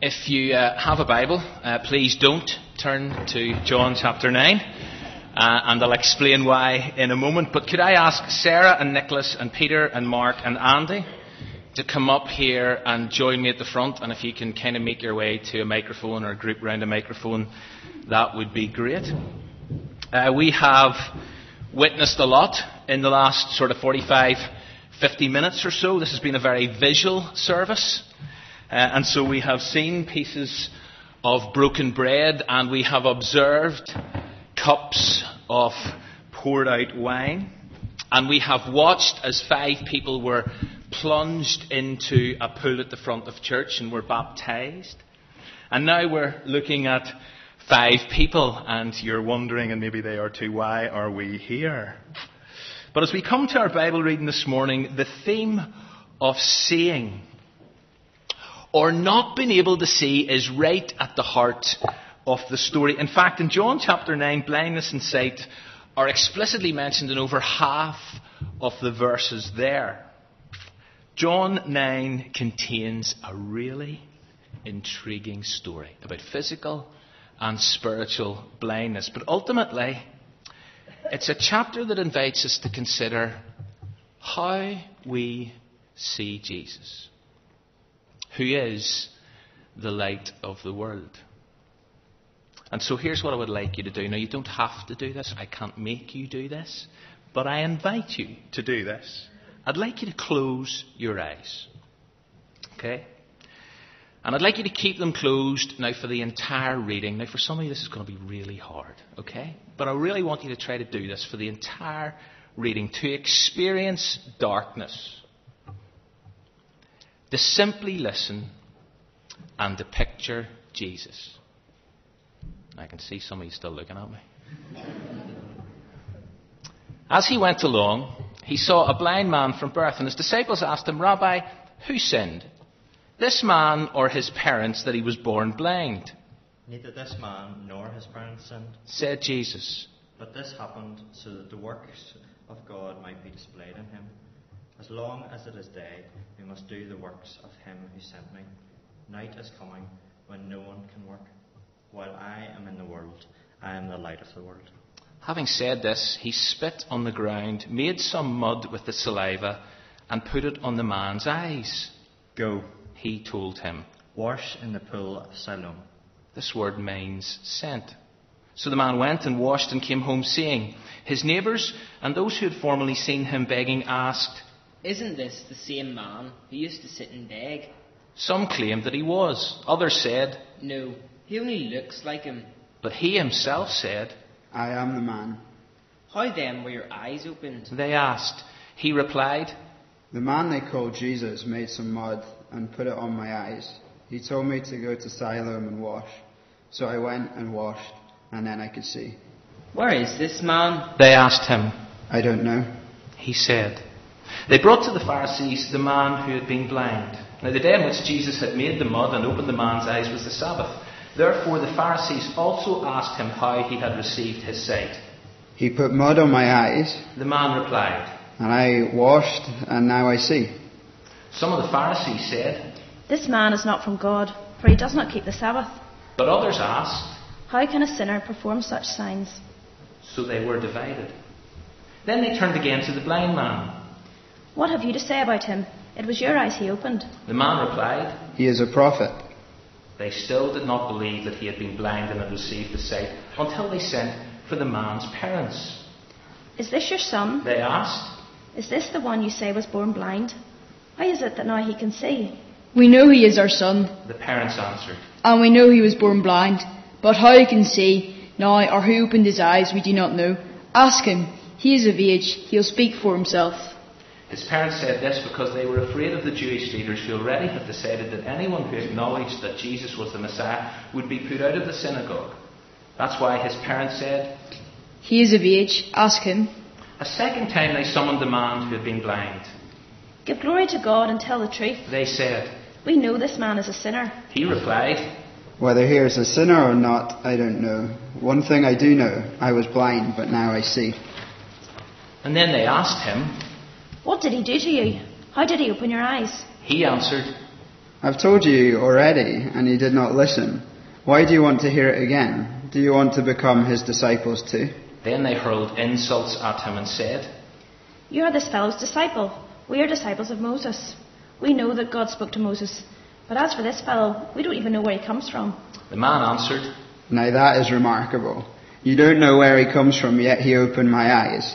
If you uh, have a Bible, uh, please don't turn to John chapter 9, uh, and I'll explain why in a moment. But could I ask Sarah and Nicholas and Peter and Mark and Andy to come up here and join me at the front? And if you can kind of make your way to a microphone or a group around a microphone, that would be great. Uh, we have witnessed a lot in the last sort of 45, 50 minutes or so. This has been a very visual service. Uh, and so we have seen pieces of broken bread and we have observed cups of poured out wine. And we have watched as five people were plunged into a pool at the front of church and were baptized. And now we're looking at five people and you're wondering, and maybe they are too, why are we here? But as we come to our Bible reading this morning, the theme of seeing or not being able to see is right at the heart of the story. In fact, in John chapter 9, blindness and sight are explicitly mentioned in over half of the verses there. John 9 contains a really intriguing story about physical and spiritual blindness. But ultimately, it's a chapter that invites us to consider how we see Jesus who is the light of the world. And so here's what I would like you to do. Now, you don't have to do this. I can't make you do this. But I invite you to do this. I'd like you to close your eyes. Okay? And I'd like you to keep them closed now for the entire reading. Now, for some of you, this is going to be really hard. Okay? But I really want you to try to do this for the entire reading to experience darkness to simply listen and to picture Jesus. I can see some of you still looking at me. As he went along, he saw a blind man from birth, and his disciples asked him, Rabbi, who sinned? This man or his parents that he was born blind? Neither this man nor his parents sinned, said Jesus. But this happened so that the works of God might be displayed in him. As long as it is day, we must do the works of him who sent me. Night is coming when no one can work. While I am in the world, I am the light of the world. Having said this, he spit on the ground, made some mud with the saliva, and put it on the man's eyes. Go, he told him. Wash in the pool of Siloam. This word means sent. So the man went and washed and came home saying, His neighbours and those who had formerly seen him begging asked, isn't this the same man who used to sit and beg? Some claimed that he was. Others said, No, he only looks like him. But he himself said, I am the man. How then were your eyes opened? They asked. He replied, The man they called Jesus made some mud and put it on my eyes. He told me to go to Siloam and wash. So I went and washed, and then I could see. Where is this man? They asked him. I don't know. He said, they brought to the Pharisees the man who had been blind. Now, the day on which Jesus had made the mud and opened the man's eyes was the Sabbath. Therefore, the Pharisees also asked him how he had received his sight. He put mud on my eyes. The man replied, And I washed, and now I see. Some of the Pharisees said, This man is not from God, for he does not keep the Sabbath. But others asked, How can a sinner perform such signs? So they were divided. Then they turned again to the blind man. What have you to say about him? It was your eyes he opened. The man replied, He is a prophet. They still did not believe that he had been blind and had received the sight until they sent for the man's parents. Is this your son? They asked. Is this the one you say was born blind? How is it that now he can see? We know he is our son. The parents answered. And we know he was born blind. But how he can see now or who opened his eyes we do not know. Ask him. He is of age. He'll speak for himself. His parents said this because they were afraid of the Jewish leaders who already had decided that anyone who acknowledged that Jesus was the Messiah would be put out of the synagogue. That's why his parents said, He is of age, ask him. A second time they summoned the man who had been blind. Give glory to God and tell the truth. They said, We know this man is a sinner. He replied, Whether he is a sinner or not, I don't know. One thing I do know I was blind, but now I see. And then they asked him, what did he do to you? How did he open your eyes? He answered, I've told you already, and you did not listen. Why do you want to hear it again? Do you want to become his disciples too? Then they hurled insults at him and said, You are this fellow's disciple. We are disciples of Moses. We know that God spoke to Moses. But as for this fellow, we don't even know where he comes from. The man answered, Now that is remarkable. You don't know where he comes from, yet he opened my eyes.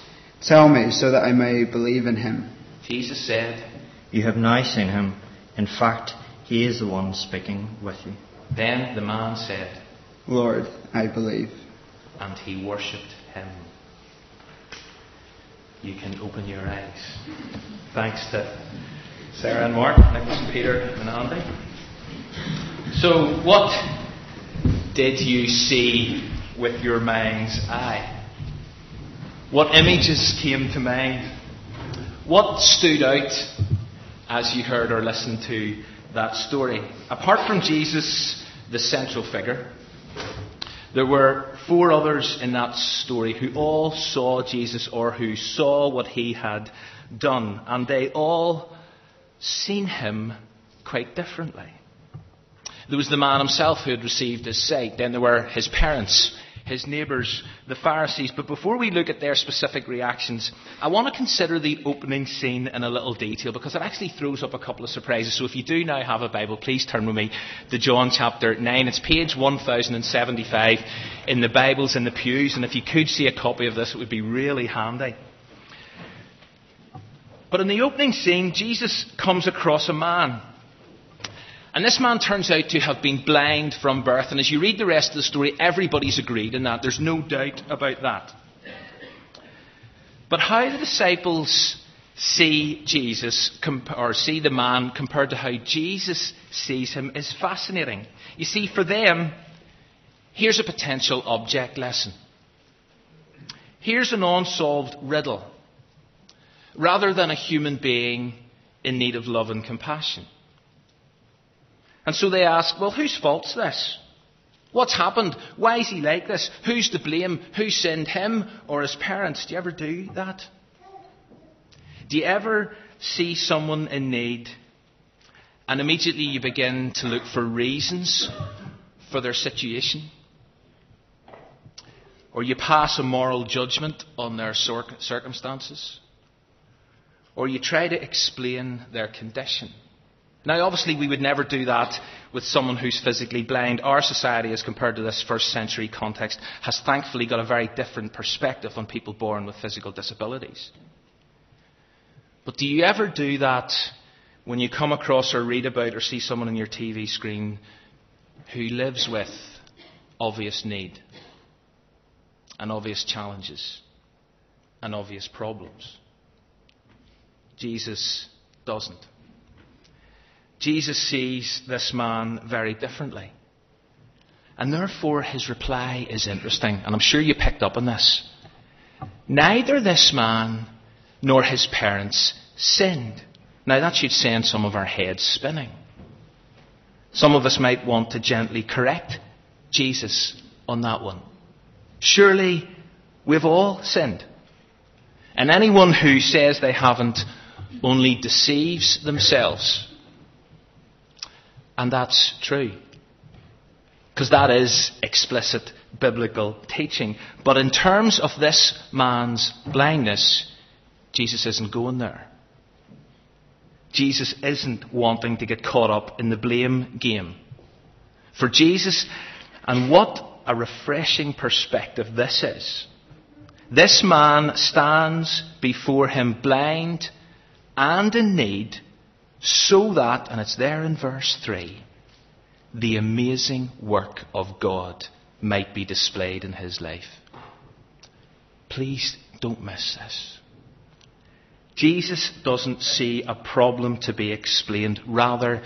Tell me so that I may believe in him. Jesus said, You have now seen him. In fact, he is the one speaking with you. Then the man said, Lord, I believe. and he worshipped him. You can open your eyes. Thanks to Sarah and Mark, Nicholas and Peter and Andy. So, what did you see with your mind's eye? What images came to mind? What stood out as you heard or listened to that story? Apart from Jesus, the central figure, there were four others in that story who all saw Jesus or who saw what he had done, and they all seen him quite differently. There was the man himself who had received his sight, then there were his parents, his neighbours, the Pharisees. But before we look at their specific reactions, I want to consider the opening scene in a little detail because it actually throws up a couple of surprises. So if you do now have a Bible, please turn with me to John chapter 9. It's page 1075 in the Bibles in the pews, and if you could see a copy of this, it would be really handy. But in the opening scene, Jesus comes across a man. And this man turns out to have been blind from birth. And as you read the rest of the story, everybody's agreed in that. There's no doubt about that. But how the disciples see Jesus, or see the man compared to how Jesus sees him, is fascinating. You see, for them, here's a potential object lesson. Here's an unsolved riddle, rather than a human being in need of love and compassion. And so they ask, well, whose fault's this? What's happened? Why is he like this? Who's to blame? Who sinned him or his parents? Do you ever do that? Do you ever see someone in need and immediately you begin to look for reasons for their situation? Or you pass a moral judgment on their circumstances? Or you try to explain their condition? Now, obviously, we would never do that with someone who's physically blind. Our society, as compared to this first century context, has thankfully got a very different perspective on people born with physical disabilities. But do you ever do that when you come across or read about or see someone on your TV screen who lives with obvious need and obvious challenges and obvious problems? Jesus doesn't. Jesus sees this man very differently. And therefore, his reply is interesting, and I'm sure you picked up on this. Neither this man nor his parents sinned. Now, that should send some of our heads spinning. Some of us might want to gently correct Jesus on that one. Surely, we've all sinned. And anyone who says they haven't only deceives themselves. And that's true. Because that is explicit biblical teaching. But in terms of this man's blindness, Jesus isn't going there. Jesus isn't wanting to get caught up in the blame game. For Jesus, and what a refreshing perspective this is. This man stands before him blind and in need so that, and it's there in verse 3, the amazing work of God might be displayed in his life. Please don't miss this. Jesus doesn't see a problem to be explained. Rather,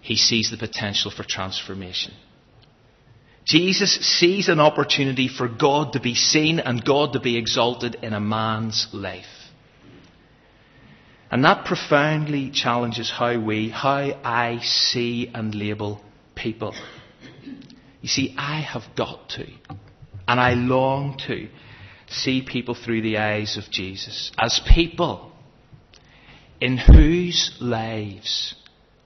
he sees the potential for transformation. Jesus sees an opportunity for God to be seen and God to be exalted in a man's life. And that profoundly challenges how we, how I see and label people. You see, I have got to, and I long to, see people through the eyes of Jesus as people in whose lives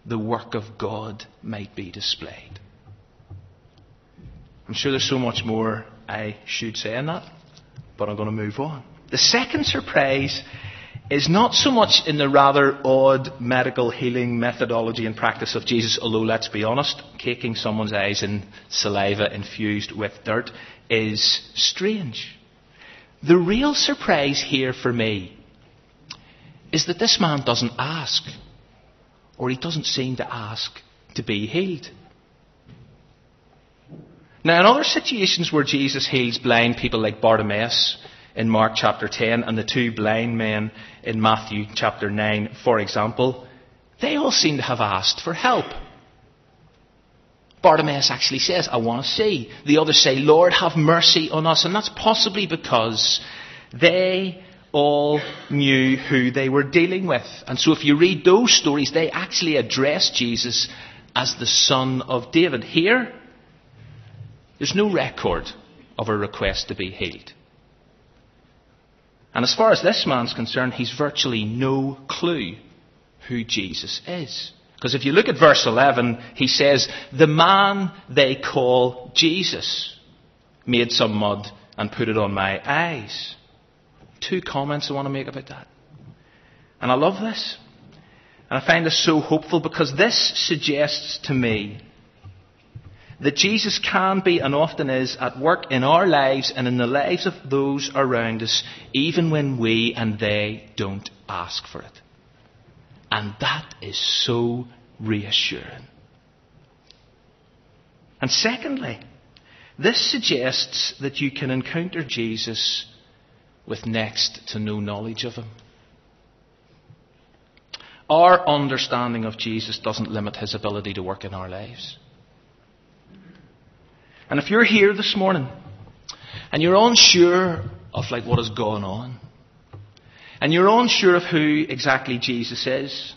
the work of God might be displayed. I'm sure there's so much more I should say in that, but I'm going to move on. The second surprise is not so much in the rather odd medical healing methodology and practice of Jesus, although let's be honest, caking someone's eyes in saliva infused with dirt is strange. The real surprise here for me is that this man doesn't ask, or he doesn't seem to ask to be healed. Now, in other situations where Jesus heals blind people like Bartimaeus in Mark chapter 10 and the two blind men in Matthew chapter 9, for example, they all seem to have asked for help. Bartimaeus actually says, I want to see. The others say, Lord, have mercy on us. And that's possibly because they all knew who they were dealing with. And so if you read those stories, they actually address Jesus as the son of David. Here, there's no record of a request to be healed. And as far as this man's concerned, he's virtually no clue who Jesus is. Because if you look at verse 11, he says, The man they call Jesus made some mud and put it on my eyes. Two comments I want to make about that. And I love this. And I find this so hopeful because this suggests to me that Jesus can be and often is at work in our lives and in the lives of those around us, even when we and they don't ask for it. And that is so reassuring. And secondly, this suggests that you can encounter Jesus with next to no knowledge of him. Our understanding of Jesus doesn't limit his ability to work in our lives. And if you're here this morning and you're unsure of like what has gone on, and you're unsure of who exactly Jesus is,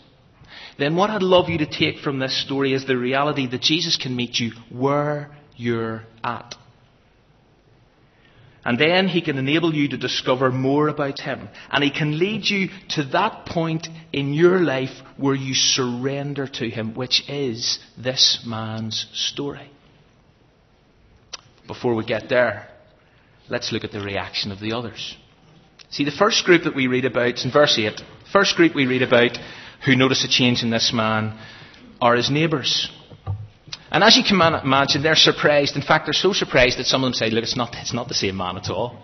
then what I'd love you to take from this story is the reality that Jesus can meet you where you're at. And then he can enable you to discover more about him. And he can lead you to that point in your life where you surrender to him, which is this man's story. Before we get there, let's look at the reaction of the others. See, the first group that we read about in verse 8. the First group we read about who notice a change in this man are his neighbours. And as you can imagine, they're surprised. In fact, they're so surprised that some of them say, look, it's not, it's not the same man at all.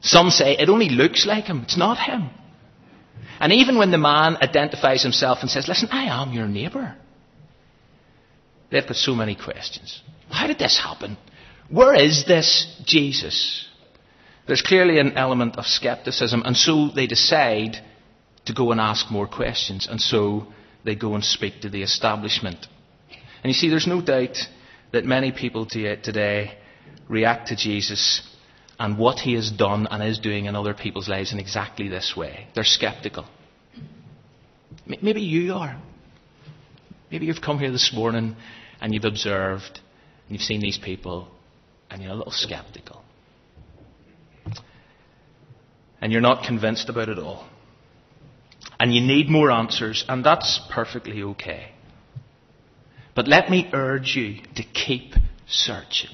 Some say, it only looks like him. It's not him. And even when the man identifies himself and says, listen, I am your neighbour, they've got so many questions. How did this happen? Where is this Jesus? There's clearly an element of skepticism, and so they decide to go and ask more questions, and so they go and speak to the establishment. And you see, there's no doubt that many people today react to Jesus and what he has done and is doing in other people's lives in exactly this way. They're skeptical. Maybe you are. Maybe you've come here this morning and you've observed and you've seen these people and you're a little skeptical. And you're not convinced about it all. And you need more answers, and that's perfectly okay. But let me urge you to keep searching.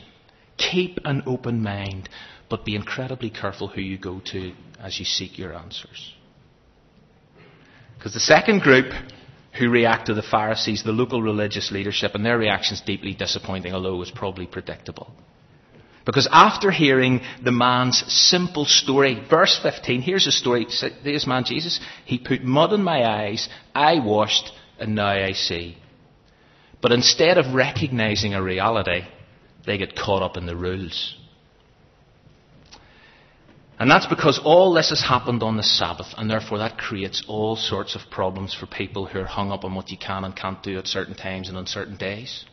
Keep an open mind, but be incredibly careful who you go to as you seek your answers. Because the second group who react to the Pharisees, the local religious leadership, and their reaction is deeply disappointing, although it was probably predictable. Because after hearing the man's simple story, verse 15, here's a story. This man, Jesus, he put mud in my eyes, I washed, and now I see. But instead of recognizing a reality, they get caught up in the rules. And that's because all this has happened on the Sabbath, and therefore that creates all sorts of problems for people who are hung up on what you can and can't do at certain times and on certain days.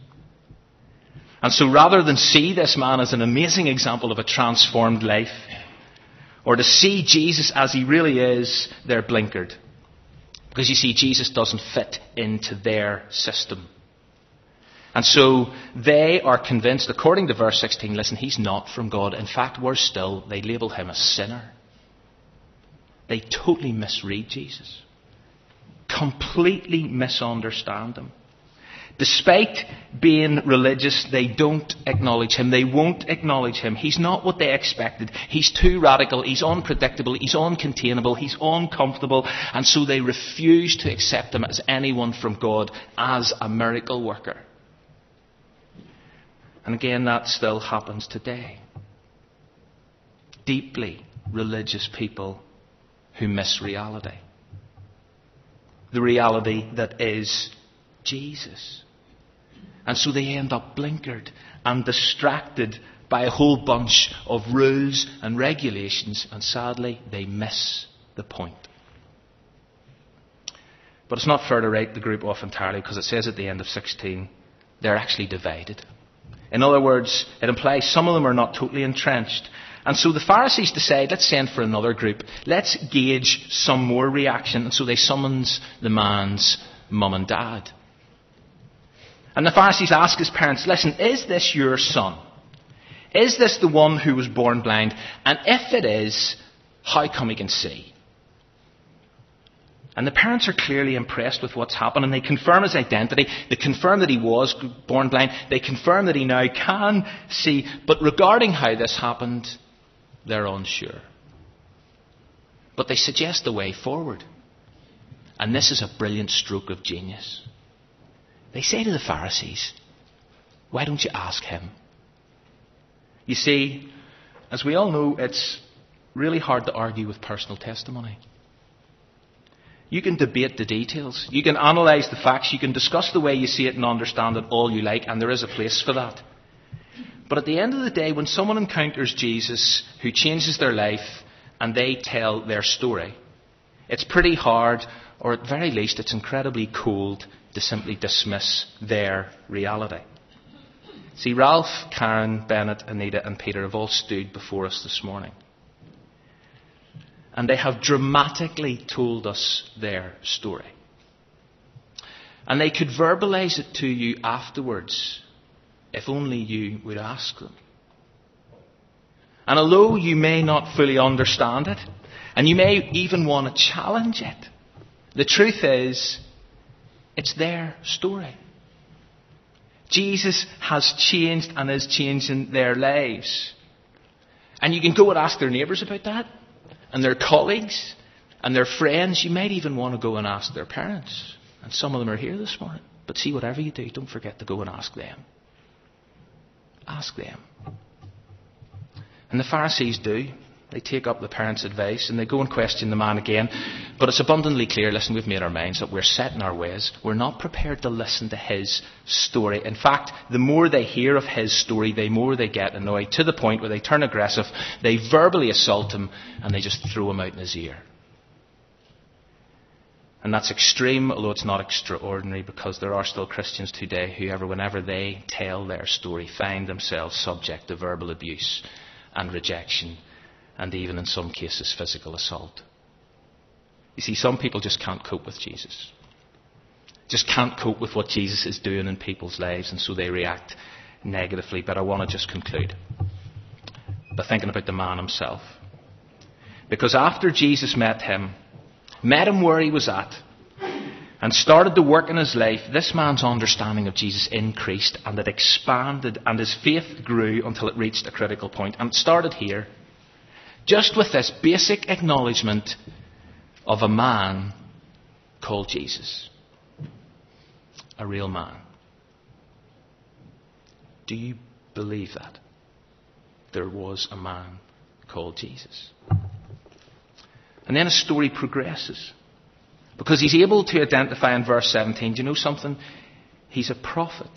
And so rather than see this man as an amazing example of a transformed life, or to see Jesus as he really is, they're blinkered. Because you see, Jesus doesn't fit into their system. And so they are convinced, according to verse 16, listen, he's not from God. In fact, worse still, they label him a sinner. They totally misread Jesus, completely misunderstand him. Despite being religious, they don't acknowledge him. They won't acknowledge him. He's not what they expected. He's too radical. He's unpredictable. He's uncontainable. He's uncomfortable. And so they refuse to accept him as anyone from God, as a miracle worker. And again, that still happens today. Deeply religious people who miss reality. The reality that is Jesus. And so they end up blinkered and distracted by a whole bunch of rules and regulations, and sadly, they miss the point. But it's not fair to write the group off entirely because it says at the end of 16 they're actually divided. In other words, it implies some of them are not totally entrenched. And so the Pharisees decide, let's send for another group. Let's gauge some more reaction. And so they summons the man's mum and dad. And the Pharisees ask his parents, listen, is this your son? Is this the one who was born blind? And if it is, how come he can see? And the parents are clearly impressed with what's happened and they confirm his identity. They confirm that he was born blind. They confirm that he now can see. But regarding how this happened, they're unsure. But they suggest the way forward. And this is a brilliant stroke of genius. They say to the Pharisees, Why don't you ask him? You see, as we all know, it's really hard to argue with personal testimony. You can debate the details. You can analyse the facts. You can discuss the way you see it and understand it all you like, and there is a place for that. But at the end of the day, when someone encounters Jesus who changes their life and they tell their story, it's pretty hard, or at very least, it's incredibly cold to simply dismiss their reality. See, Ralph, Karen, Bennett, Anita, and Peter have all stood before us this morning and they have dramatically told us their story. And they could verbalize it to you afterwards if only you would ask them. And although you may not fully understand it, and you may even want to challenge it, the truth is, it's their story. Jesus has changed and is changing their lives. And you can go and ask their neighbours about that and their colleagues and their friends. You might even want to go and ask their parents. And some of them are here this morning. But see, whatever you do, don't forget to go and ask them. Ask them. And the Pharisees do. They take up the parents' advice and they go and question the man again. But it's abundantly clear, listen, we've made our minds that we're set in our ways. We're not prepared to listen to his story. In fact, the more they hear of his story, the more they get annoyed to the point where they turn aggressive, they verbally assault him, and they just throw him out in his ear. And that's extreme, although it's not extraordinary, because there are still Christians today who, ever, whenever they tell their story, find themselves subject to verbal abuse and rejection and even in some cases physical assault. You see, some people just can't cope with Jesus. Just can't cope with what Jesus is doing in people's lives, and so they react negatively. But I want to just conclude by thinking about the man himself. Because after Jesus met him, met him where he was at, and started to work in his life, this man's understanding of Jesus increased and it expanded, and his faith grew until it reached a critical point. And it started here. Just with this basic acknowledgement of a man called Jesus. A real man. Do you believe that? There was a man called Jesus. And then a story progresses. Because he's able to identify in verse 17, do you know something? He's a prophet.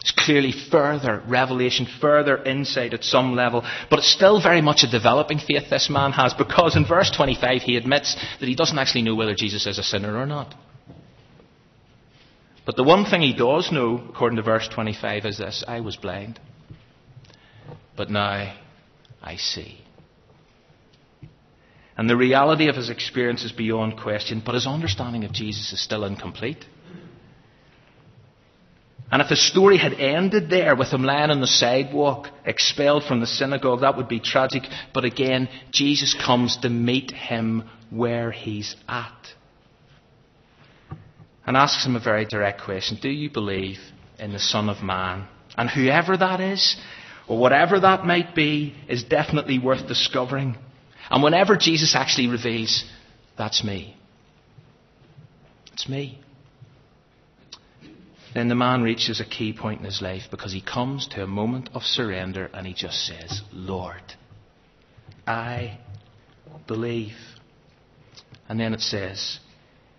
It's clearly further revelation, further insight at some level, but it's still very much a developing faith this man has because in verse 25 he admits that he doesn't actually know whether Jesus is a sinner or not. But the one thing he does know, according to verse 25, is this I was blind, but now I see. And the reality of his experience is beyond question, but his understanding of Jesus is still incomplete. And if the story had ended there with him lying on the sidewalk, expelled from the synagogue, that would be tragic. But again, Jesus comes to meet him where he's at. And asks him a very direct question Do you believe in the Son of Man? And whoever that is, or whatever that might be, is definitely worth discovering. And whenever Jesus actually reveals, that's me. It's me. Then the man reaches a key point in his life because he comes to a moment of surrender and he just says, Lord, I believe. And then it says,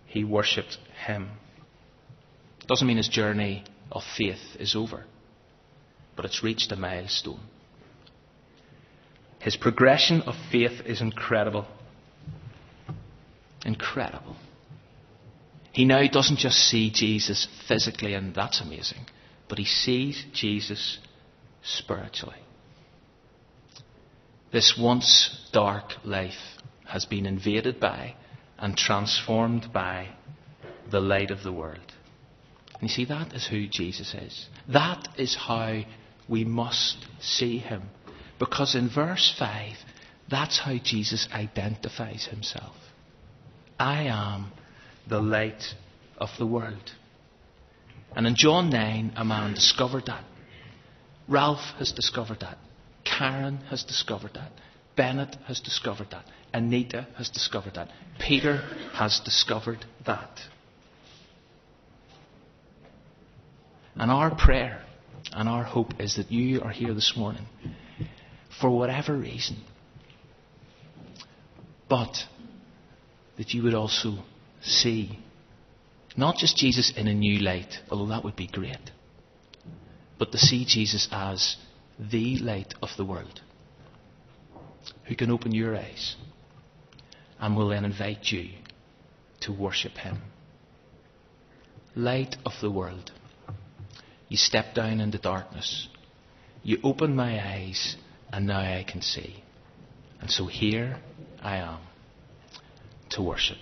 he worshipped him. Doesn't mean his journey of faith is over, but it's reached a milestone. His progression of faith is incredible. Incredible. He now doesn't just see Jesus physically, and that's amazing, but he sees Jesus spiritually. This once dark life has been invaded by and transformed by the light of the world. And you see, that is who Jesus is. That is how we must see him. Because in verse 5, that's how Jesus identifies himself. I am the light of the world. And in John 9, a man discovered that. Ralph has discovered that. Karen has discovered that. Bennett has discovered that. Anita has discovered that. Peter has discovered that. And our prayer and our hope is that you are here this morning for whatever reason, but that you would also see not just Jesus in a new light, although that would be great, but to see Jesus as the light of the world who can open your eyes and will then invite you to worship him. Light of the world. You step down into darkness. You open my eyes, and now I can see. And so here I am to worship.